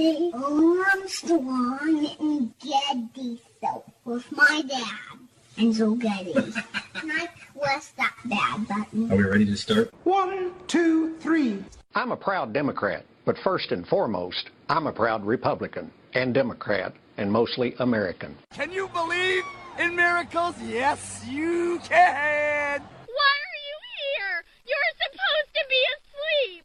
the Armstrong and Getty show with my dad, Enzo Getty. and I press that bad button. Are we ready to start? One, two, three. I'm a proud Democrat, but first and foremost, I'm a proud Republican and Democrat and mostly American. Can you believe in miracles? Yes, you can. Why are you here? You're supposed to be asleep.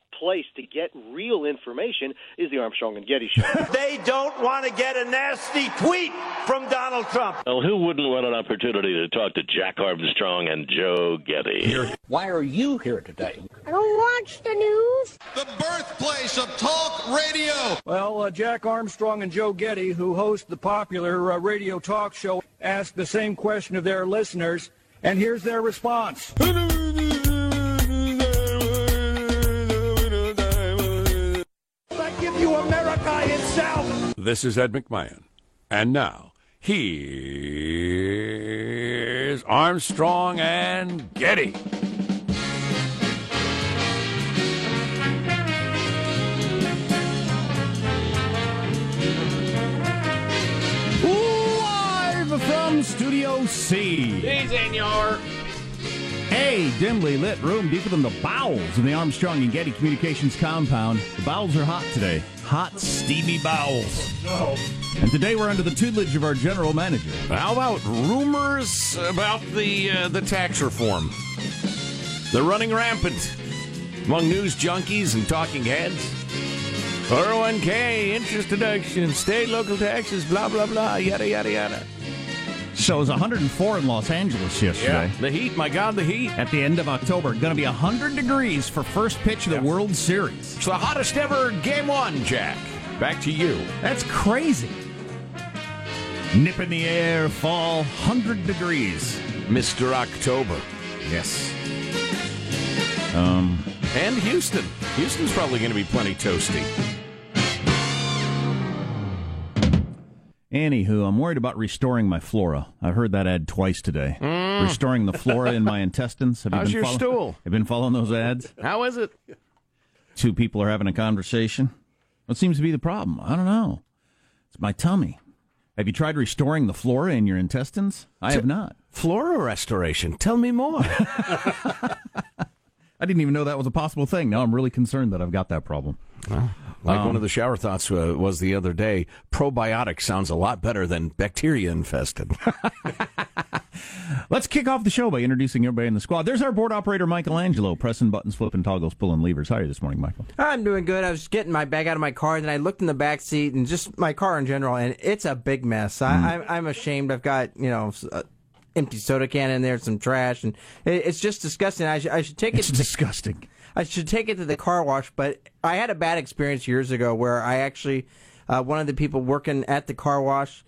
place to get real information is the Armstrong and Getty show. they don't want to get a nasty tweet from Donald Trump. Well, who wouldn't want an opportunity to talk to Jack Armstrong and Joe Getty? Why are you here today? I don't watch the news. The birthplace of talk radio. Well, uh, Jack Armstrong and Joe Getty, who host the popular uh, radio talk show, asked the same question of their listeners, and here's their response. This is Ed McMahon. And now, here's Armstrong and Getty. Live from Studio C. Hey, senor. A dimly lit room deeper than the bowels in the Armstrong and Getty Communications compound. The bowels are hot today. Hot, steamy bowels. No. And today we're under the tutelage of our general manager. How about rumors about the uh, the tax reform? They're running rampant among news junkies and talking heads. 401k, interest deduction, state local taxes, blah blah blah, yada yada yada. So it was 104 in Los Angeles yesterday. Yeah, the heat, my God, the heat. At the end of October, going to be 100 degrees for first pitch of the yeah. World Series. It's the hottest ever game one, Jack. Back to you. That's crazy. Nip in the air, fall, 100 degrees. Mr. October. Yes. Um, and Houston. Houston's probably going to be plenty toasty. Anywho, I'm worried about restoring my flora. I've heard that ad twice today. Mm. Restoring the flora in my intestines. Have you How's been your follow- stool? Have been following those ads? How is it? Two people are having a conversation. What seems to be the problem? I don't know. It's my tummy. Have you tried restoring the flora in your intestines? I have not. Flora restoration. Tell me more. I didn't even know that was a possible thing. Now I'm really concerned that I've got that problem. Well, like um, one of the shower thoughts uh, was the other day, probiotic sounds a lot better than bacteria infested. Let's kick off the show by introducing everybody in the squad. There's our board operator, Michelangelo, pressing buttons, flipping toggles, pulling levers. How are you this morning, Michael? I'm doing good. I was getting my bag out of my car, and then I looked in the back seat and just my car in general, and it's a big mess. Mm. I, I'm, I'm ashamed. I've got, you know, uh, empty soda can in there, some trash, and it, it's just disgusting. I, sh- I should take it. It's to disgusting. I should take it to the car wash, but I had a bad experience years ago where I actually, uh, one of the people working at the car wash,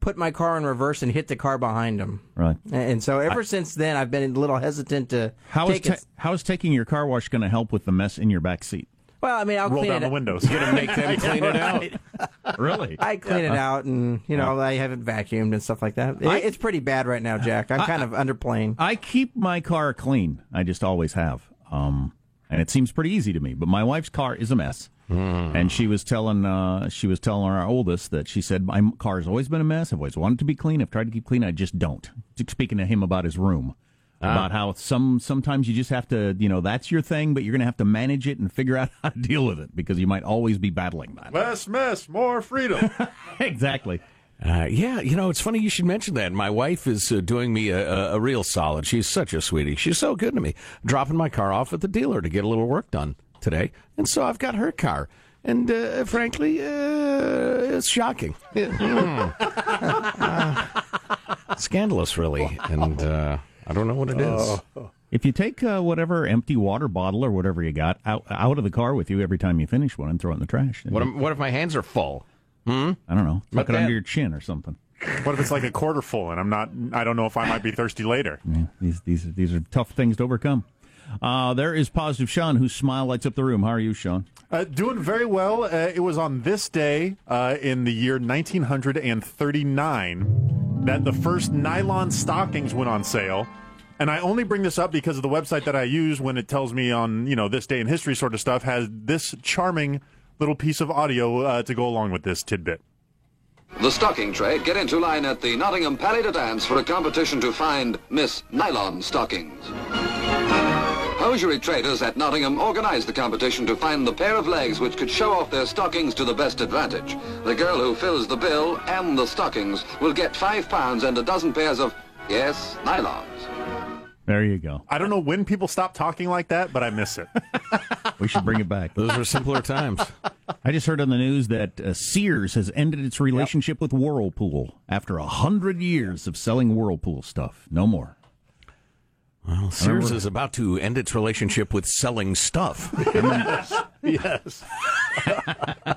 put my car in reverse and hit the car behind him. Right. And so ever I, since then, I've been a little hesitant to. How is, ta- how is taking your car wash going to help with the mess in your back seat? Well, I mean, I'll roll clean down it the windows. Get them, make them clean it out. really? I clean yeah. it out, and you know, yeah. I haven't vacuumed and stuff like that. It, I, it's pretty bad right now, Jack. I'm I, kind of underplaying. I keep my car clean. I just always have. Um, and it seems pretty easy to me. But my wife's car is a mess, mm. and she was telling uh, she was telling our oldest that she said my car has always been a mess. I've always wanted to be clean. I've tried to keep clean. I just don't. Speaking to him about his room, ah. about how some sometimes you just have to you know that's your thing, but you're going to have to manage it and figure out how to deal with it because you might always be battling that. Less mess, more freedom. exactly. Uh, yeah, you know, it's funny you should mention that. My wife is uh, doing me a, a, a, real solid. She's such a sweetie. She's so good to me. Dropping my car off at the dealer to get a little work done today. And so I've got her car. And uh, frankly, uh, it's shocking. uh, scandalous, really. And uh, I don't know what it is. If you take uh, whatever empty water bottle or whatever you got out, out of the car with you every time you finish one and throw it in the trash. What if, what if my hands are full? Hmm? I don't know. Tuck it under your chin or something. What if it's like a quarter full and I'm not? I don't know if I might be thirsty later. Yeah, these these these are tough things to overcome. Uh, there is positive Sean, whose smile lights up the room. How are you, Sean? Uh, doing very well. Uh, it was on this day uh, in the year 1939 that the first nylon stockings went on sale. And I only bring this up because of the website that I use when it tells me on, you know, this day in history sort of stuff has this charming little piece of audio uh, to go along with this tidbit. The stocking trade get into line at the Nottingham Palais de Danse for a competition to find Miss Nylon Stockings. Hosiery traders at Nottingham organized the competition to find the pair of legs which could show off their stockings to the best advantage. The girl who fills the bill and the stockings will get five pounds and a dozen pairs of, yes, nylons. There you go. I don't know when people stop talking like that, but I miss it. We should bring it back. Those were simpler times. I just heard on the news that uh, Sears has ended its relationship with Whirlpool after a hundred years of selling Whirlpool stuff. No more. Well, Sears is about to end its relationship with selling stuff. yes.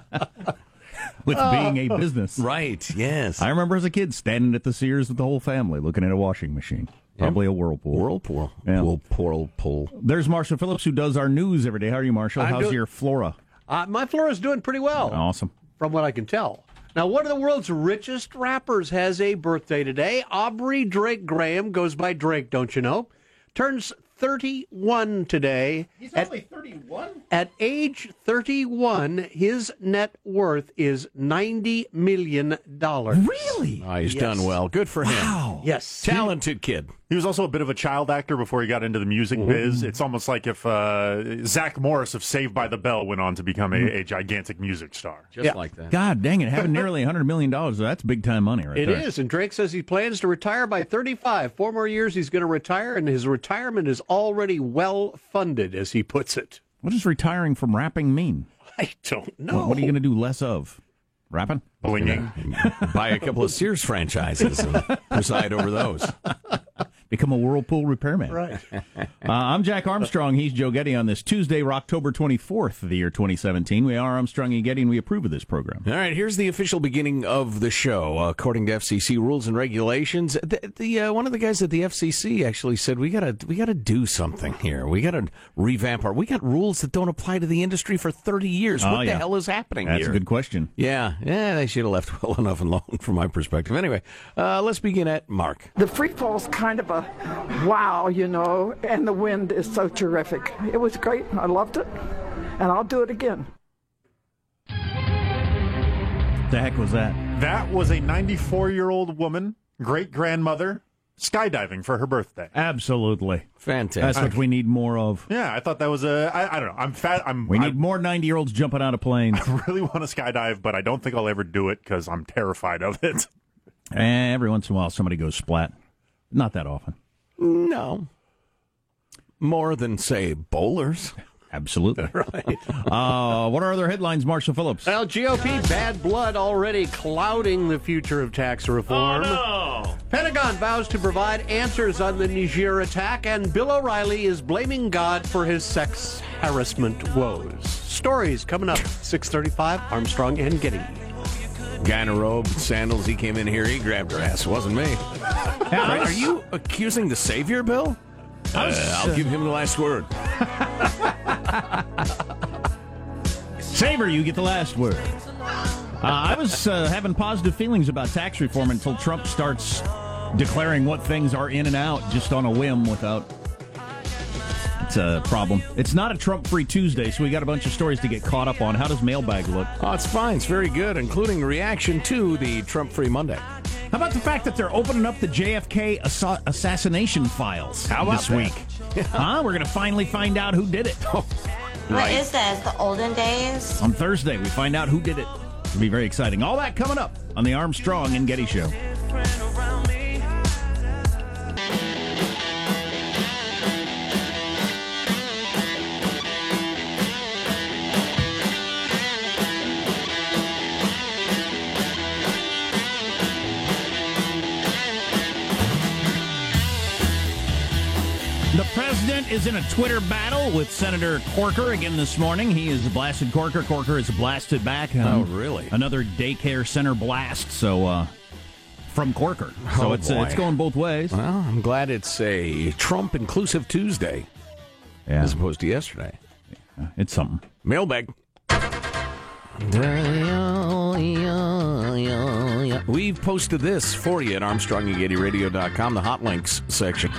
With being a business. Right, yes. I remember as a kid standing at the Sears with the whole family looking at a washing machine. Probably a Whirlpool. Whirlpool. Yeah. Whirlpool. There's Marshall Phillips who does our news every day. How are you, Marshall? I'm How's doing- your flora? Uh, my flora's doing pretty well. Awesome. From what I can tell. Now, one of the world's richest rappers has a birthday today. Aubrey Drake Graham goes by Drake, don't you know? Turns 31 today. He's At- only 31? At age 31, his net worth is $90 million. Really? Oh, he's Yes. done well. Good for him. Yes. Talented kid. He was also a bit of a child actor before he got into the music biz. It's almost like if uh, Zach Morris of Saved by the Bell went on to become a, a gigantic music star. Just Yeah. like that. God dang it, having nearly $100 million, that's big time money right It there. is, and Drake says he plans to retire by 35. Four more years he's going to retire, and his retirement is already well funded, as he puts it. What does retiring from rapping mean? I don't What- know. What are you going to do less of? Rapping? Blinging. Buy a couple of Sears franchises and preside over those. Become a Whirlpool repairman. Right. Uh, I'm Jack Armstrong. He's Joe Getty on this Tuesday, October 24th of the year 2017. We are Armstrong and Getty, and we approve of this program. All right, here's the official beginning of the show. According to FCC rules and regulations, the, the uh, one of the guys at the FCC actually said we gotta we gotta do something here. We gotta revamp our. We got rules that don't apply to the industry for 30 years. Oh, what the yeah. hell is happening That's here? a good question. Yeah, yeah, they should have left well enough alone from my perspective. Anyway, uh, let's begin at Mark. The free fall's kind of a wow, you know, and the wind is so terrific. It was great. I loved it, and I'll do it again. The heck was that? That was a 94 year old woman, great grandmother, skydiving for her birthday. Absolutely. Fantastic. That's what we need more of. Yeah, I thought that was a. I, I don't know. I'm fat. I'm. We I need more 90 year olds jumping out of planes. I really want to skydive, but I don't think I'll ever do it because I'm terrified of it. Eh, Every once in a while, somebody goes splat. Not that often. No, more than say bowlers. Absolutely. Right. Uh, what are other headlines, Marshall Phillips? Well, GOP bad blood already clouding the future of tax reform. no! Pentagon vows to provide answers on the Niger attack, and Bill O'Reilly is blaming God for his sex harassment woes. Stories coming up 635 Armstrong and Getty. Guy in a robe, sandals. He came in here. He grabbed her ass. It wasn't me. Are you accusing the Savior, Bill? Uh, I'll give him the last word. Saber, you get the last word. Uh, I was uh, having positive feelings about tax reform until Trump starts declaring what things are in and out just on a whim without. It's a uh, problem. It's not a Trump free Tuesday, so we got a bunch of stories to get caught up on. How does mailbag look? Oh, it's fine. It's very good, including reaction to the Trump Free Monday. How about the fact that they're opening up the JFK assa- assassination files How about this that? week? huh? We're going to finally find out who did it. What is this? The olden days? On Thursday, we find out who did it. It'll be very exciting. All that coming up on the Armstrong and Getty Show. Is in a Twitter battle with Senator Corker again this morning. He is blasted Corker. Corker is blasted back. Um, Oh, really? Another daycare center blast. So uh, from Corker. So Oh, it's uh, it's going both ways. Well, I'm glad it's a Trump inclusive Tuesday Yeah. as opposed to yesterday. It's something. Mailbag. We've posted this for you at ArmstrongandGettyRadio.com, the hot links section.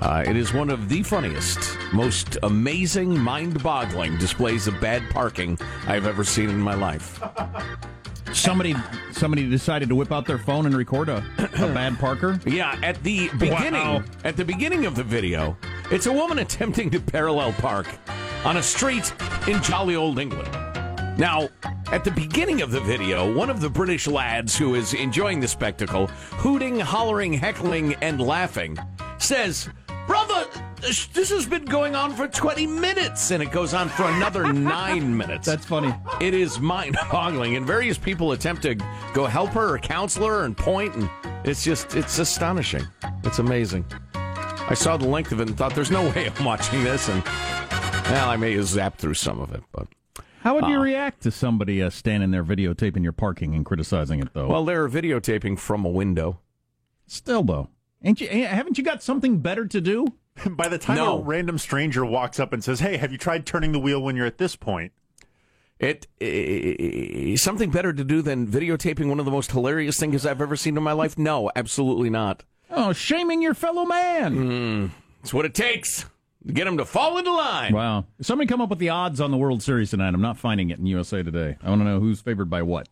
Uh, it is one of the funniest, most amazing, mind-boggling displays of bad parking I've ever seen in my life. Somebody somebody decided to whip out their phone and record a, a bad Parker. Yeah, at the beginning, Wow. at the beginning of the video, it's a woman attempting to parallel park on a street in jolly old England. Now, at the beginning of the video, one of the British lads who is enjoying the spectacle, hooting, hollering, heckling, and laughing, says, Brother, this has been going on for 20 minutes, and it goes on for another nine minutes. That's funny. It is mind boggling, and various people attempt to go help her or counsel her and point, and it's just, it's astonishing. It's amazing. I saw the length of it and thought, there's no way I'm watching this, and well, I may have zapped through some of it, but. How would you Uh, react to somebody uh, standing there videotaping your parking and criticizing it, though? Well, they're videotaping from a window. still though, ain't you? Haven't you got something better to do? By the time No. a random stranger walks up and says, "Hey, have you tried turning the wheel when you're at this point?" It eh, something better to do than videotaping one of the most hilarious things I've ever seen in my life? No, absolutely not. Oh, shaming your fellow man. Mm, it's what it takes to get them to fall into line. Wow. Somebody come up with the odds on the World Series tonight. I'm not finding it in USA Today. I want to know who's favored by what.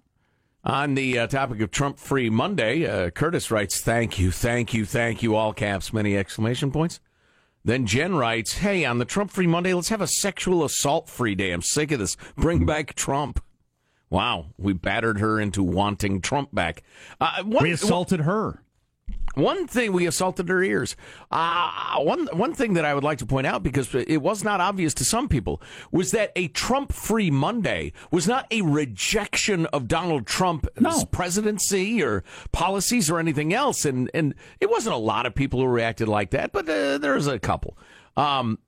On the uh, topic of Trump Free Monday, uh, Curtis writes, "Thank you, thank you, thank you!" All caps, many exclamation points. Then Jen writes, "Hey, on the Trump Free Monday, let's have a sexual assault free day. I'm sick of this. Bring back Trump." Wow, we battered her into wanting Trump back. Uh, one, we assaulted her. One thing we assaulted her ears. Uh, one one thing that I would like to point out because it was not obvious to some people was that a Trump-free Monday was not a rejection of Donald Trump's presidency or policies or anything else, and and it wasn't a lot of people who reacted like that, but uh, there's a couple. Um,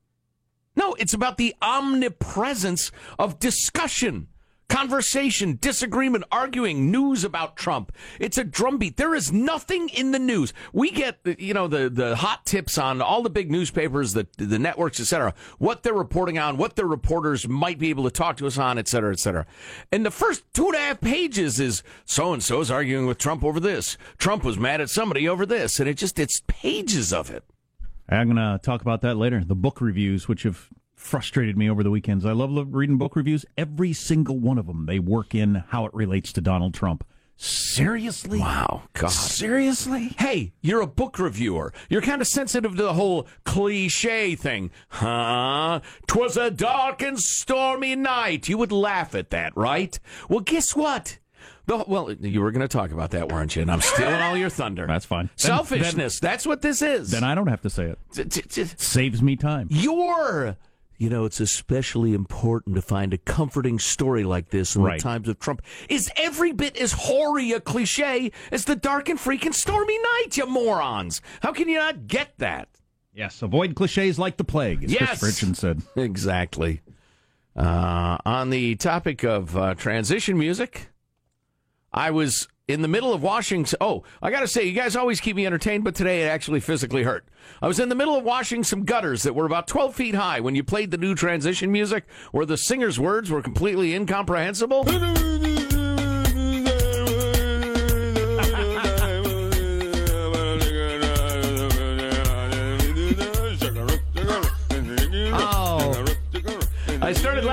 no, it's about the omnipresence of discussion, conversation, disagreement, arguing, news about Trump. It's a drumbeat. There is nothing in the news. We get, you know, the, the hot tips on all the big newspapers, the, the networks, et cetera, what they're reporting on, what their reporters might be able to talk to us on, et cetera, et cetera. And the first two and a half pages is so and so's arguing with Trump over this. Trump was mad at somebody over this. And it just, it's pages of it. I'm going to talk about that later. The book reviews, which have frustrated me over the weekends. I love lo- reading book reviews. Every single one of them, they work in how it relates to Donald Trump. Seriously? Wow, God. Seriously? Hey, you're a book reviewer. You're kind of sensitive to the whole cliche thing. Huh? Twas a dark and stormy night. You would laugh at that, right? Well, guess what? The, well, you were going to talk about that, weren't you? And I'm stealing all your thunder. That's fine. Then- Selfishness. that's what this is. Then I don't have to say it. T- t- t- Saves me time. You're. You know, it's especially important to find a comforting story like this in Right. the times of Trump. Is every bit as hoary a cliche as the dark and freaking stormy night, you morons. How can you not get that? Yes, avoid cliches like the plague, as Yes. Christopher said. Exactly. Uh, on the topic of uh, transition music, I was in the middle of washing. Oh, I got to say, you guys always keep me entertained, but today it actually physically hurt. I was in the middle of washing some gutters that were about 12 feet high when you played the new transition music where the singer's words were completely incomprehensible.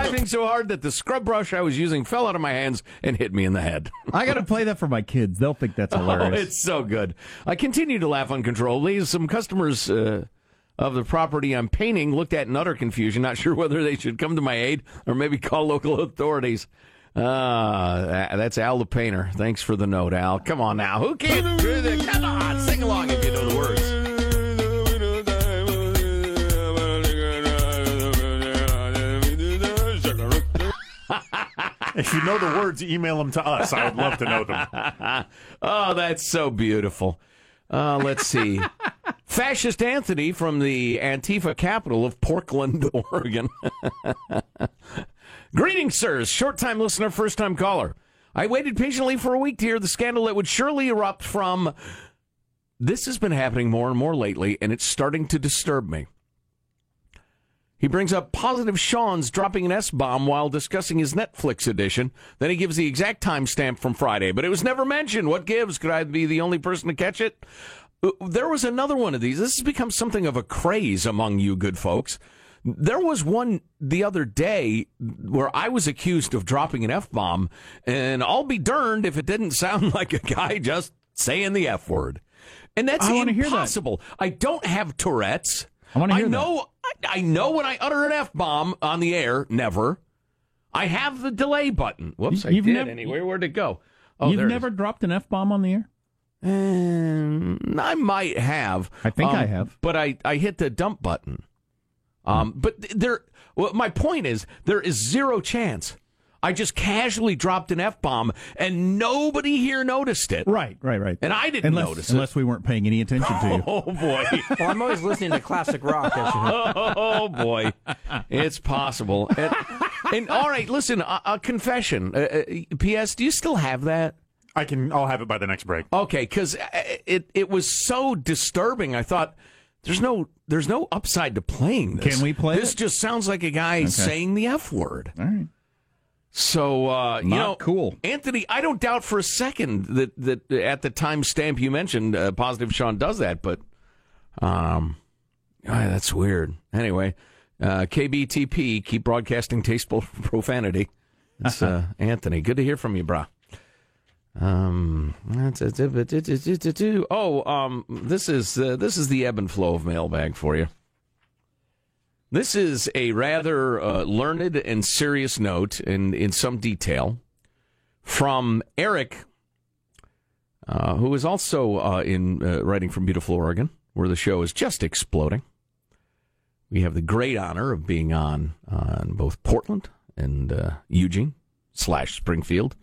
I laughing so hard that the scrub brush I was using fell out of my hands and hit me in the head. I got to play that for my kids. They'll think that's Oh, hilarious. it's so good. I continue to laugh uncontrollably. Some customers uh, of the property I'm painting looked at in utter confusion, not sure whether they should come to my aid or maybe call local authorities. Uh, that's Al the painter. Thanks for the note, Al. Come on now. Who can't do that? Come on, sing along If you know the words, email them to us. I would love to know them. oh, that's so beautiful. Uh, let's see. Fascist Anthony from the Antifa capital of Portland, Oregon. Greetings, sirs. Short time listener, first time caller. I waited patiently for a week to hear the scandal that would surely erupt from. This has been happening more and more lately, and it's starting to disturb me. He brings up positive Sean's dropping an S bomb while discussing his Netflix edition. Then he gives the exact timestamp from Friday, but it was never mentioned. What gives? Could I be the only person to catch it? Uh, There was another one of these. This has become something of a craze among you good folks. There was one the other day where I was accused of dropping an F bomb, and I'll be darned if it didn't sound like a guy just saying the F word. And that's I hear that. impossible. I don't have Tourette's. I wanna hear that. know I, know when I utter an F bomb on the air, never. I have the delay button. Whoops, I You've did never- anyway. Where'd it go? Oh, You've never dropped an F bomb on the air? Um, I might have. I think Um, I have. But I, I hit the dump button. Um, but there. Well, my point is, there is zero chance. I just casually dropped an f bomb, and nobody here noticed it. Right, right, right. And I didn't unless, notice unless we weren't paying any attention to you. Oh boy. Well, I'm always listening to classic rock. as you know. oh boy, it's possible. And, and all right, listen, a, a confession. Uh, uh, P.S. Do you still have that? I can. I'll have it by the next break. Okay, because it it was so disturbing. I thought there's no there's no upside to playing this. Can we play This it? just sounds like a guy Okay. saying the f word. All right. So uh, you know, cool. Anthony. I don't doubt for a second that that at the time stamp you mentioned, uh, positive Sean does that, but um, ah, that's weird. Anyway, uh, KBTP keep broadcasting tasteful profanity. It's uh, Anthony. Good to hear from you, brah. Um, oh, um, this is uh, this is the ebb and flow of mailbag for you. This is a rather uh, learned and serious note in, in some detail from Eric, uh, who is also uh, in uh, writing from beautiful Oregon, where the show is just exploding. We have the great honor of being on uh, both Portland and uh, Eugene slash Springfield.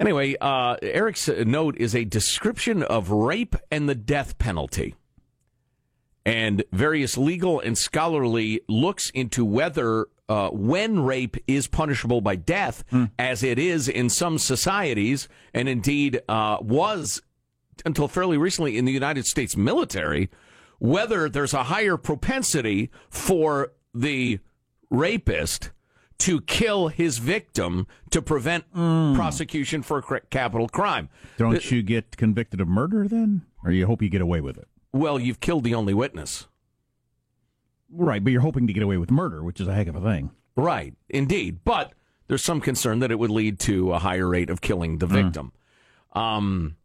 Anyway, uh, Eric's note is a description of rape and the death penalty and various legal and scholarly looks into whether uh, when rape is punishable by death, as it is in some societies, and indeed uh, was until fairly recently in the United States military, whether there's a higher propensity for the rapist to kill his victim to prevent prosecution for a cr- capital crime. Don't you get convicted of murder then? Or you hope you get away with it? Well, you've killed the only witness. Right, but you're hoping to get away with murder, which is a heck of a thing. Right, indeed. But there's some concern that it would lead to a higher rate of killing the victim. Um,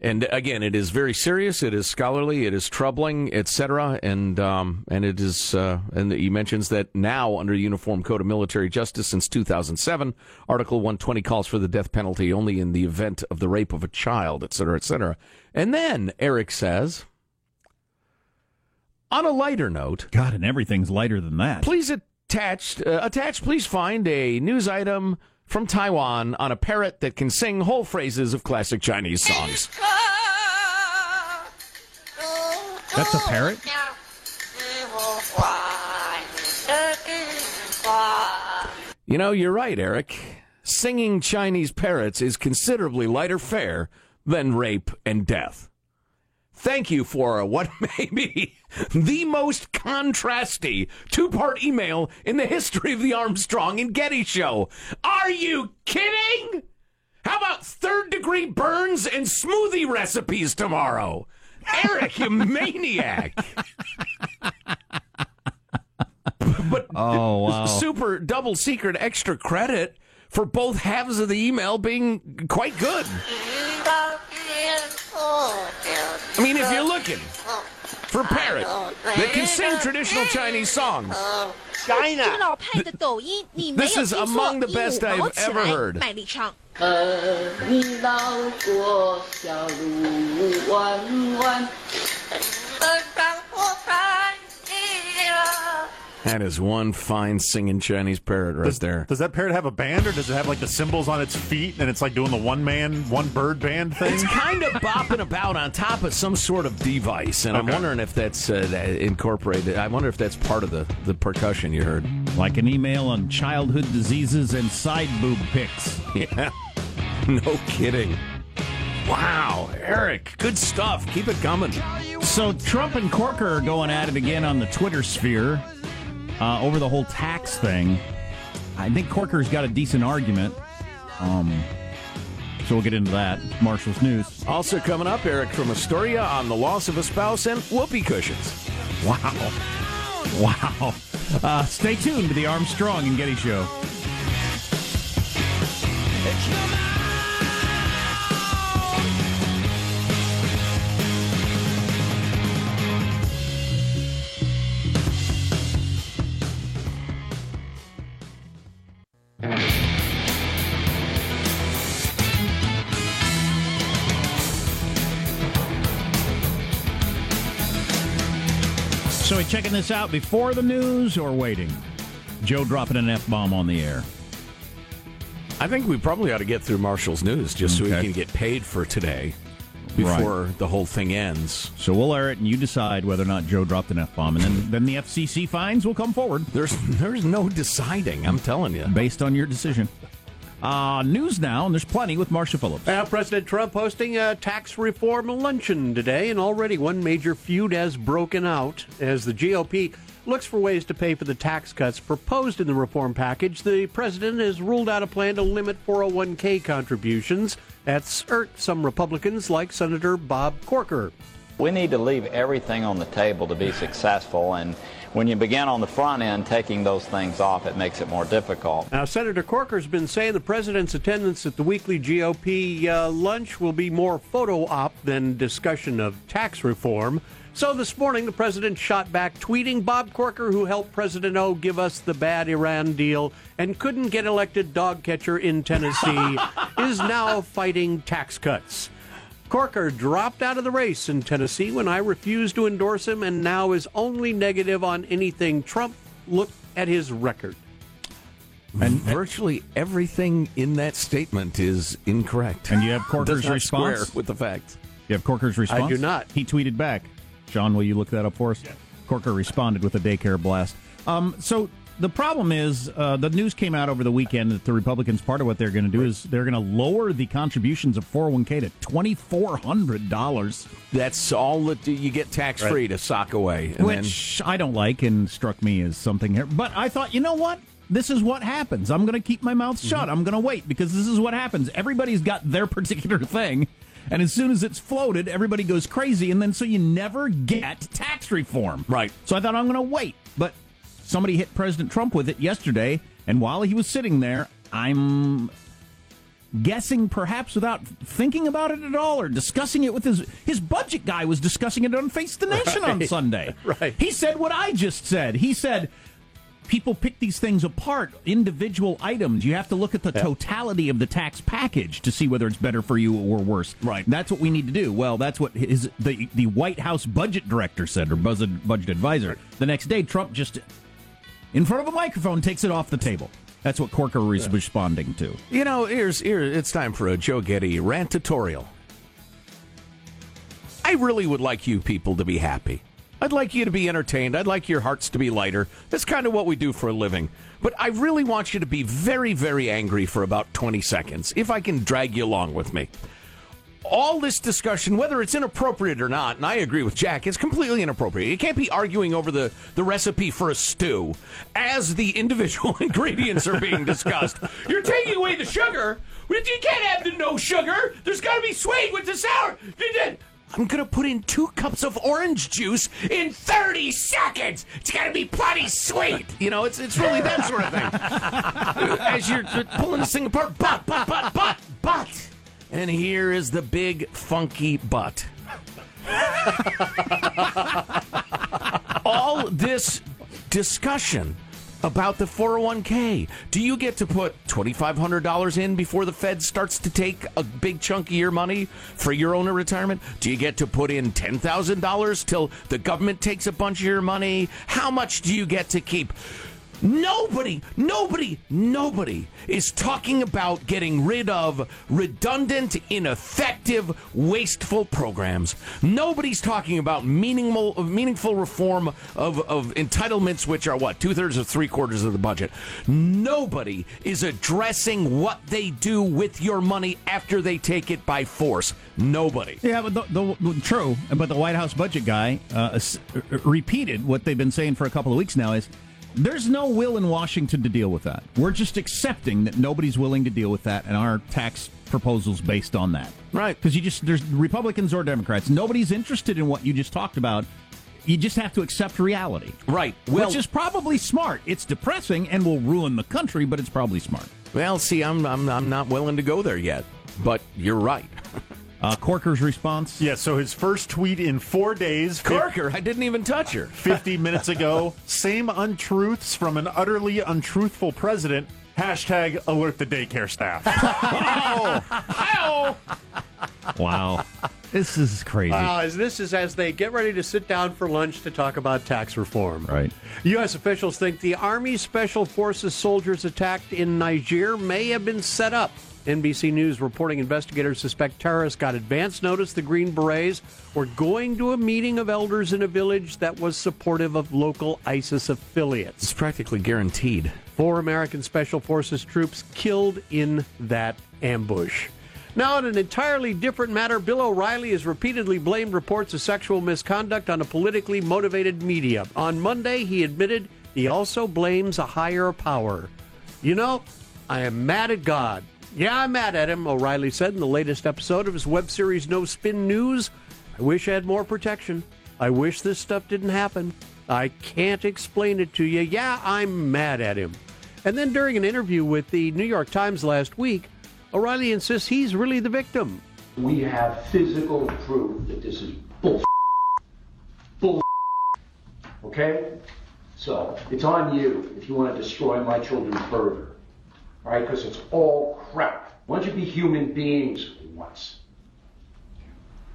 and again, it is very serious. It is scholarly. It is troubling, etc. And um, and it is. Uh, and he mentions that now, under the Uniform Code of Military Justice since 2007, Article 120 calls for the death penalty only in the event of the rape of a child, etc., etc. And then Eric says, on a lighter note, God, and everything's lighter than that. Please attach, uh, attached. Please find a news item from Taiwan on a parrot that can sing whole phrases of classic Chinese songs. That's a parrot? You know, you're right, Eric. Singing Chinese parrots is considerably lighter fare than rape and death. Thank you for uh, what may be the most contrasty two part email in the history of the Armstrong and Getty show. Are you kidding? How about third degree burns and smoothie recipes tomorrow? Eric, you maniac. but Oh, wow. super double secret extra credit for both halves of the email being quite good. Oh, I mean, if you're looking for parrots that can sing traditional Chinese songs, China. This is among the best I've ever heard. Oh, that is one fine singing Chinese parrot right Does, there. does that parrot have a band, or does it have like the cymbals on its feet, and it's like doing the one man, one bird band thing? It's kind of bopping about on top of some sort of device, and I'm wondering if that's uh, incorporated. I wonder if that's part of the, the percussion you heard. Like an email on childhood diseases and side boob pics. Yeah. No kidding. Wow, Eric, good stuff. Keep it coming. So Trump and Corker are going at it again on the Twitter sphere uh, over the whole tax thing. I think Corker's got a decent argument. Um, so we'll get into that. Marshall's news. Also coming up, Eric from Astoria on the loss of a spouse and whoopee cushions. Wow. Wow. Uh, stay tuned to the Armstrong and Getty Show. Checking this out before the news or waiting? Joe dropping an F bomb on the air. I think we probably ought to get through Marshall's news just so we can get paid for today before the whole thing ends. So we'll air it, and you decide whether or not Joe dropped an F bomb, and then then the FCC fines will come forward. There's there's no deciding. I'm telling you, based on your decision. Uh, news now, and there's plenty with Marshall Phillips. Now, President Trump hosting a tax reform luncheon today, and already one major feud has broken out as the GOP looks for ways to pay for the tax cuts proposed in the reform package. The president has ruled out a plan to limit 401k contributions. That's irked some Republicans like Senator Bob Corker. We need to leave everything on the table to be successful, and when you begin on the front end taking those things off, it makes it more difficult. Now, Senator Corker's been saying the president's attendance at the weekly GOP uh, lunch will be more photo op than discussion of tax reform. So this morning, the president shot back, tweeting Bob Corker, who helped President O give us the bad Iran deal and couldn't get elected dog catcher in Tennessee, is now fighting tax cuts. Corker dropped out of the race in Tennessee when I refused to endorse him and now is only negative on anything Trump. Look at his record. And virtually everything in that statement is incorrect. And you have Corker's Does not response? square with the facts. You have Corker's response? I do not. He tweeted back. John, will you look that up for us? Corker responded with a daycare blast. Um, so the problem is, uh, the news came out over the weekend that the Republicans, part of what they're going to do is they're going to lower the contributions of 401k to $2,400. That's all that you get tax free to sock away. And Which I don't like and struck me as something here. But I thought, you know what? This is what happens. I'm going to keep my mouth shut. I'm going to wait because this is what happens. Everybody's got their particular thing. And as soon as it's floated, everybody goes crazy. And then so you never get tax reform. Right. So I thought, I'm going to wait. But somebody hit President Trump with it yesterday. And while he was sitting there, I'm guessing perhaps without thinking about it at all or discussing it with his his budget guy was discussing it on Face the Nation on Sunday. Right. He said what I just said. He said people pick these things apart, individual items. You have to look at the totality of the tax package to see whether it's better for you or worse. Right. That's what we need to do. Well, that's what his the the White House budget director said or budget budget advisor. The next day Trump just in front of a microphone takes it off the table. That's what Corker was responding to. You know, here's here. It's time for a Joe Getty rant tutorial. I really would like you people to be happy. I'd like you to be entertained. I'd like your hearts to be lighter. That's kind of what we do for a living. But I really want you to be very, very angry for about 20 seconds, if I can drag you along with me. All this discussion, whether it's inappropriate or not, and I agree with Jack, it's completely inappropriate. You can't be arguing over the, the recipe for a stew as the individual ingredients are being discussed. You're taking away the sugar. You can't have the no sugar. There's got to be sweet with the sour. I'm going to put in two cups of orange juice in 30 seconds. It's got to be plenty sweet. You know, it's, it's really that sort of thing. As you're pulling this thing apart, but, but, but, but, but. And here is the big funky butt. All this discussion about the 401k. Do you get to put $2,500 in before the Fed starts to take a big chunk of your money for your own retirement? Do you get to put in $10,000 till the government takes a bunch of your money? How much do you get to keep? Nobody, nobody, nobody is talking about getting rid of redundant, ineffective, wasteful programs. Nobody's talking about meaningful, meaningful reform of, of entitlements, which are what, two thirds or three quarters of the budget. Nobody is addressing what they do with your money after they take it by force. Nobody. Yeah, but the, the true. But the White House budget guy uh, repeated what they've been saying for a couple of weeks now: is there's no will in Washington to deal with that. We're just accepting that nobody's willing to deal with that, and our tax proposals based on that. Right? Because you just there's Republicans or Democrats. Nobody's interested in what you just talked about. You just have to accept reality. Right. Well- which is probably smart. It's depressing and will ruin the country, but it's probably smart. Well, see, I'm, I'm, I'm not willing to go there yet, but you're right. Uh, Corker's response? Yeah, so his first tweet in four days. Corker, I didn't even touch her. 50 minutes ago. Same untruths from an utterly untruthful president. Hashtag alert the daycare staff. Wow. This is crazy. Uh, as this is as they get ready to sit down for lunch to talk about tax reform. Right. U.S. officials think the Army Special Forces soldiers attacked in Niger may have been set up. NBC News reporting investigators suspect terrorists got advance notice the Green Berets were going to a meeting of elders in a village that was supportive of local ISIS affiliates. It's practically guaranteed. Four American Special Forces troops killed in that ambush. Now, in an entirely different matter, Bill O'Reilly has repeatedly blamed reports of sexual misconduct on a politically motivated media. On Monday, he admitted he also blames a higher power. You know, I am mad at God. Yeah, I'm mad at him, O'Reilly said in the latest episode of his web series No Spin News. I wish I had more protection. I wish this stuff didn't happen. I can't explain it to you. Yeah, I'm mad at him. And then during an interview with the New York Times last week, O'Reilly insists he's really the victim. We have physical proof that this is bull. Bull. Okay? So, it's on you if you want to destroy my children further. Right? Because it's all crap. Why don't you be human beings once?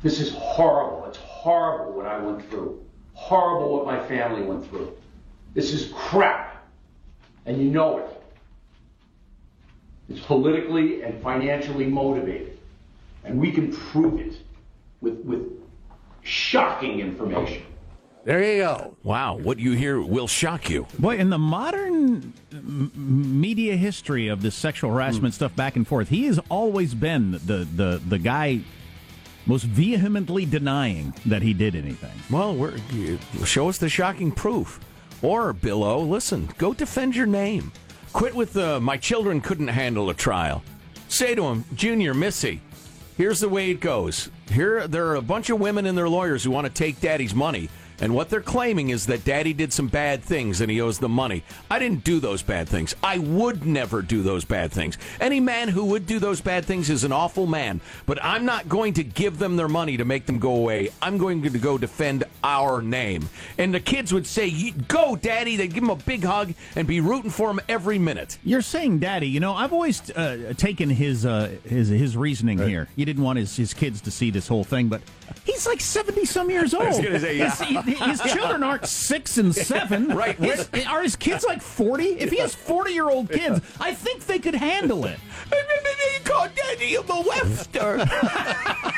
This is horrible. It's horrible what I went through. Horrible what my family went through. This is crap. And you know it. It's politically and financially motivated. And we can prove it with, with shocking information. There you go. Wow, what you hear will shock you. Boy, in the modern m- media history of this sexual harassment Hmm. stuff back and forth, he has always been the, the, the guy most vehemently denying that he did anything. Well, we're, show us the shocking proof. Or, Bill O, listen, go defend your name. Quit with the my children couldn't handle a trial. Say to him, Junior, Missy, here's the way it goes. Here, there are a bunch of women and their lawyers who want to take daddy's money. And what they're claiming is that daddy did some bad things and he owes them money. I didn't do those bad things. I would never do those bad things. Any man who would do those bad things is an awful man. But I'm not going to give them their money to make them go away. I'm going to go defend our name. And the kids would say, Go, daddy. They'd give him a big hug and be rooting for him every minute. You're saying, Daddy. You know, I've always uh, taken his uh, his his reasoning here. You didn't want his, his kids to see this whole thing, but he's like seventy some years old. I was gonna say, yeah. His, his children aren't six and seven. Right. His- are his kids like forty? If he has forty year old kids, I think they could handle it. Call daddy a molester.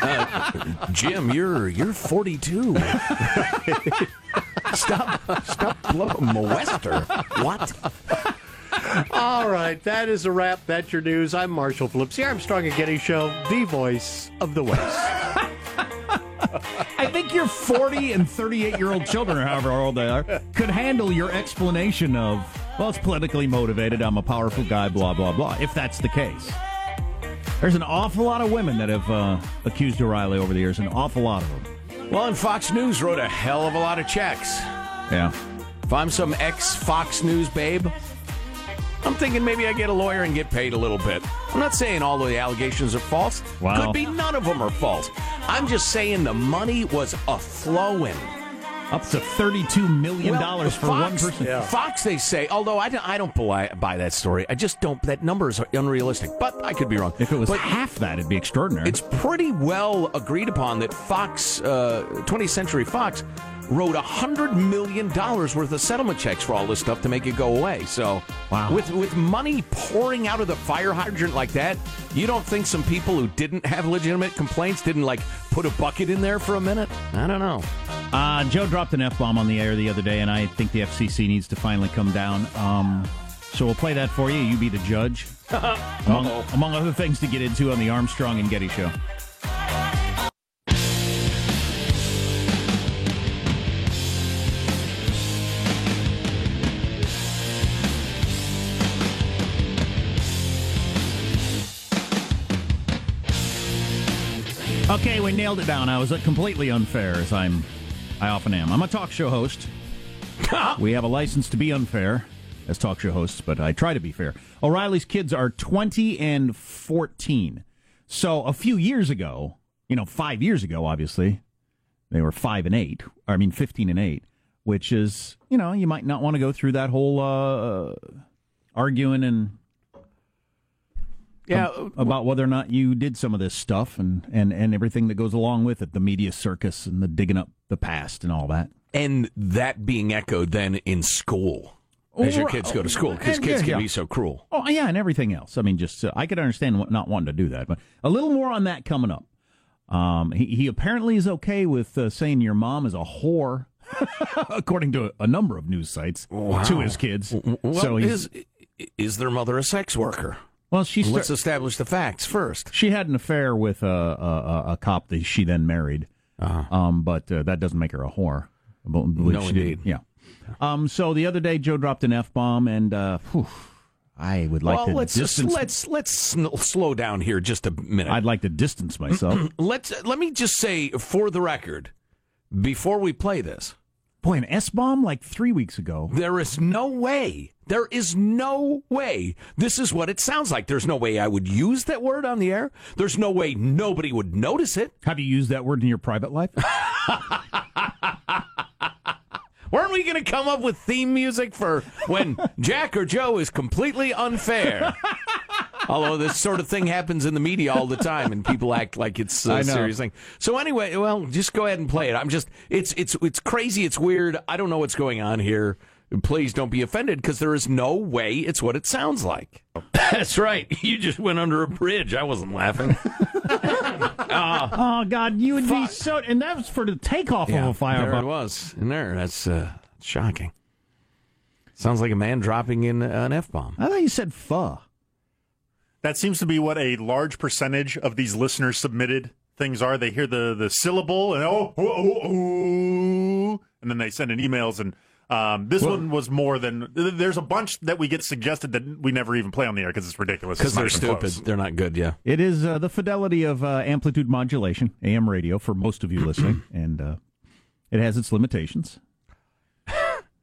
Uh, Jim, you're you're 42. stop stop blowing molester. What? All right, that is a wrap. That's your news. I'm Marshall Phillips, the Armstrong and Getty Show, the voice of the West. I think your 40 and 38 year old children, or however old they are, could handle your explanation of, well, it's politically motivated. I'm a powerful guy, blah, blah, blah, if that's the case. There's an awful lot of women that have uh, accused O'Reilly over the years, an awful lot of them. Well, and Fox News wrote a hell of a lot of checks. Yeah. If I'm some ex Fox News babe, I'm thinking maybe I get a lawyer and get paid a little bit. I'm not saying all of the allegations are false. Wow. Could be none of them are false. I'm just saying the money was a flowing. Up to $32 million Well, for Fox, one person. Fox, they say, although I don't, I don't buy, buy that story. I just don't. That number is unrealistic, but I could be wrong. If it was But half that, it'd be extraordinary. it's pretty well agreed upon that Fox, uh, 20th Century Fox, wrote a hundred million dollars worth of settlement checks for all this stuff to make it go away. So, Wow. with with money pouring out of the fire hydrant like that, you don't think some people who didn't have legitimate complaints didn't like put a bucket in there for a minute? I don't know. Uh, Joe dropped an F bomb on the air the other day, and I think the FCC needs to finally come down. Um, so we'll play that for you. You be the judge. among, among other things to get into on the Armstrong and Getty show. Okay, we nailed it down. I was completely unfair, as I'm, I often am. I'm a talk show host. we have a license to be unfair as talk show hosts, but I try to be fair. O'Reilly's kids are 20 and 14. So a few years ago, you know, five years ago, obviously, they were five and eight. I mean, 15 and eight, which is, you know, you might not want to go through that whole uh, arguing and Yeah, ab- about whether or not you did some of this stuff and, and, and everything that goes along with it, the media circus and the digging up the past and all that. And that being echoed then in school as your kids go to school because kids can yeah. be so cruel. Oh yeah, and everything else. I mean, just uh, I could understand what, not wanting to do that, but a little more on that coming up. Um, he, he apparently is okay with uh, saying your mom is a whore, according to a, a number of news sites to his kids. Well, so he's, is is their mother a sex worker? Well, she Let's sta- establish the facts first. she had an affair with a, a, a, cop that she then married, um, but uh, that doesn't make her a whore. No, she did- indeed. Yeah. Um, so the other day, Joe dropped an f bomb, and uh, whew, I would like well, to let's distance. let's let's sn- slow down here just a minute. I'd like to distance myself. let's let me just say for the record before we play this. Boy, an S bomb like three weeks ago. There is no way. There is no way. This is what it sounds like. There's no way I would use that word on the air. There's no way nobody would notice it. Have you used that word in your private life? Weren't we going to come up with theme music for when Jack or Joe is completely unfair? Although this sort of thing happens in the media all the time, and people act like it's a serious thing. So anyway, well, just go ahead and play it. I'm just, it's it's it's crazy. It's weird. I don't know what's going on here. Please don't be offended because there is no way it's what it sounds like. That's right. You just went under a bridge. I wasn't laughing. oh God, you would be so. And that was for the takeoff Yeah, of a fire there it was. In there, that's uh, shocking. Sounds like a man dropping in an f bomb. I thought you said pho. That seems to be what a large percentage of these listeners submitted things are. They hear the the syllable and oh, oh, oh, oh and then they send in emails and. Um, this Well- one was more than. There's a bunch that we get suggested that we never even play on the air because it's ridiculous. Because they're stupid. close. They're not good, yeah. It is uh, the fidelity of uh, amplitude modulation, AM radio, for most of you listening, and uh, it has its limitations.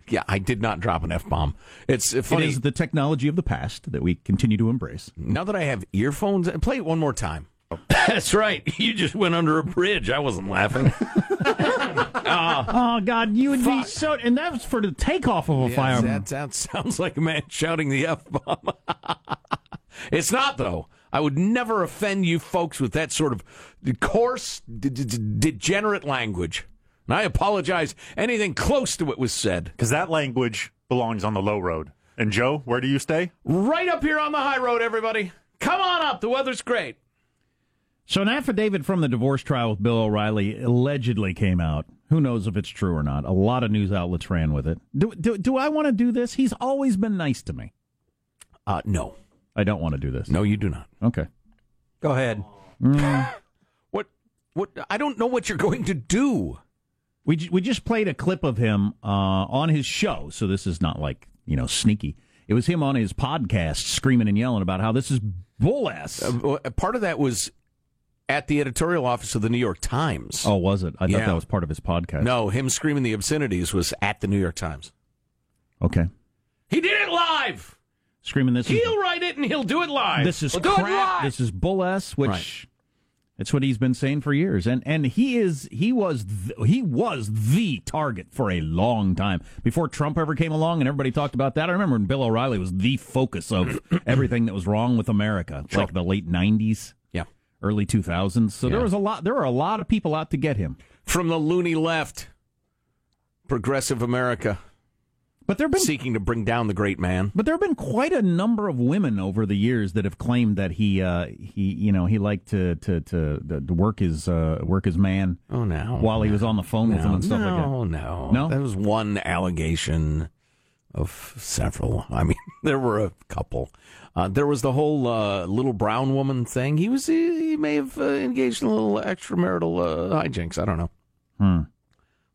Yeah, I did not drop an F bomb. It's uh, funny. It is the technology of the past that we continue to embrace. Now that I have earphones, and play it one more time. That's right. You just went under a bridge. I wasn't laughing. Oh, oh God, you would be so. And that was for the takeoff of a Yes, fire that, that sounds like a man shouting the F bomb. it's not, though. I would never offend you folks with that sort of coarse, d- d- d- degenerate language. And I apologize. Anything close to what was said. Because that language belongs on the low road. And Joe, where do you stay? Right up here on the high road, everybody. Come on up. The weather's great. So an affidavit from the divorce trial with Bill O'Reilly allegedly came out. Who knows if it's true or not? A lot of news outlets ran with it. Do do, do I want to do this? He's always been nice to me. Uh, no. I don't want to do this. No, you do not. Okay. Go ahead. What? What? I don't know what you're going to do. We ju- we just played a clip of him uh, on his show, so this is not like you know sneaky. It was him on his podcast screaming and yelling about how this is bull ass. Uh, part of that was at the editorial office of the New York Times. oh, was it? I Yeah. thought that was part of his podcast. No, him screaming the obscenities was at the New York Times. Okay. He did it live. Screaming this He'll write it and he'll do it live. this is We'll crap. This is bull ass, which Right. it's what he's been saying for years. And and he is he was he was the target for a long time before Trump ever came along and everybody talked about that. I remember when Bill O'Reilly was the focus of everything that was wrong with America, like the late '90s, Yeah. Early 2000s. So Yeah. there was a lot. There were a lot of people out to get him. From the loony left. Progressive America. But there have been seeking to bring down the great man. But there have been quite a number of women over the years that have claimed that he, uh, he, you know, he liked to to to, to work his uh, work his man. Oh, no. While he was on the phone with him and stuff like that. no, no, No? That was one allegation of several. I mean, there were a couple. Uh, there was the whole uh, little brown woman thing. He was he, he may have uh, engaged in a little extramarital uh, hijinks. I don't know. Hmm.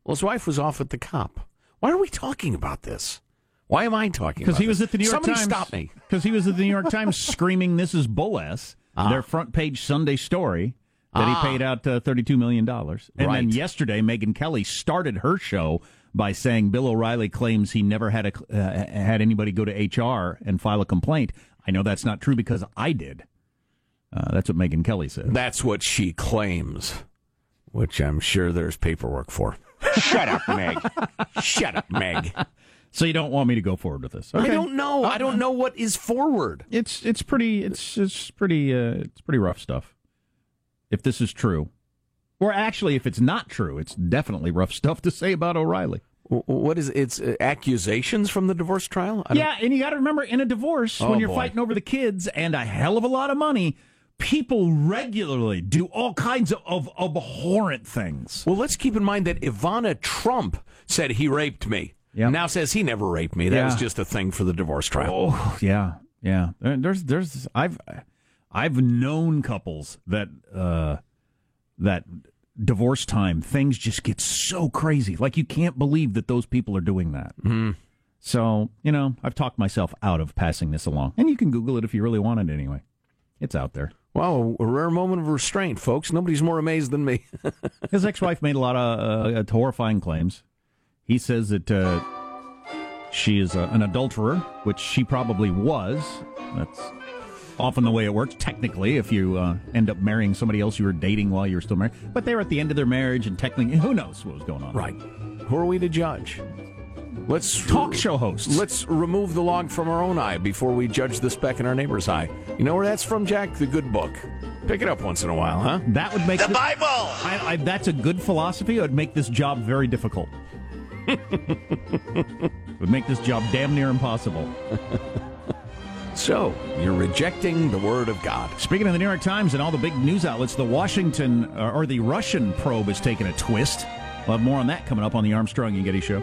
Well, his wife was off at the cop. Why are we talking about this? Why am I talking? Because he was this? at the New York Somebody Times. stop me. Because he was at the New York Times screaming, "This is bull ass." Ah. Their front page Sunday story that Ah. he paid out uh, thirty-two million dollars. And then yesterday, Megyn Kelly started her show by saying Bill O'Reilly claims he never had a uh, had anybody go to HR and file a complaint. I know that's not true because I did. Uh, that's what Megyn Kelly said. That's what she claims, which I'm sure there's paperwork for. Shut up, Meg. Shut up, Meg. So you don't want me to go forward with this? I don't know. I don't know what is forward. It's it's pretty it's it's pretty uh, it's pretty rough stuff. If this is true, or actually, if it's not true, it's definitely rough stuff to say about O'Reilly. What is it? it's uh, accusations from the divorce trial? Yeah, and you got to remember, in a divorce, Oh, when you're boy. fighting over the kids and a hell of a lot of money, people regularly do all kinds of, of abhorrent things. Well, let's keep in mind that Ivana Trump said he raped me. Now says he never raped me. That Yeah. was just a thing for the divorce trial. Oh yeah, yeah. There's there's I've I've known couples that uh that divorce time things just get so crazy. Like you can't believe that those people are doing that. Mm. So you know, I've talked myself out of passing this along, and you can Google it if you really want it. Anyway, it's out there. Wow, a rare moment of restraint, folks. Nobody's more amazed than me. His ex-wife made a lot of uh, horrifying claims. He says that uh, she is uh, an adulterer, which she probably was. That's often the way it works. Technically, if you uh, end up marrying somebody else you were dating while you were still married, but they were at the end of their marriage, and technically, who knows what was going on? Right. Who are we to judge? Let's talk show hosts. Let's remove the log from our own eye before we judge the speck in our neighbor's eye. You know where that's from, Jack? The good book. Pick it up once in a while, huh? That would make The thi- Bible! I, I, that's a good philosophy. It would make this job very difficult. it would make this job damn near impossible. So, you're rejecting the word of God. Speaking of the New York Times and all the big news outlets, the Washington uh, or the Russian probe has taken a twist. We'll have more on that coming up on the Armstrong and Getty Show.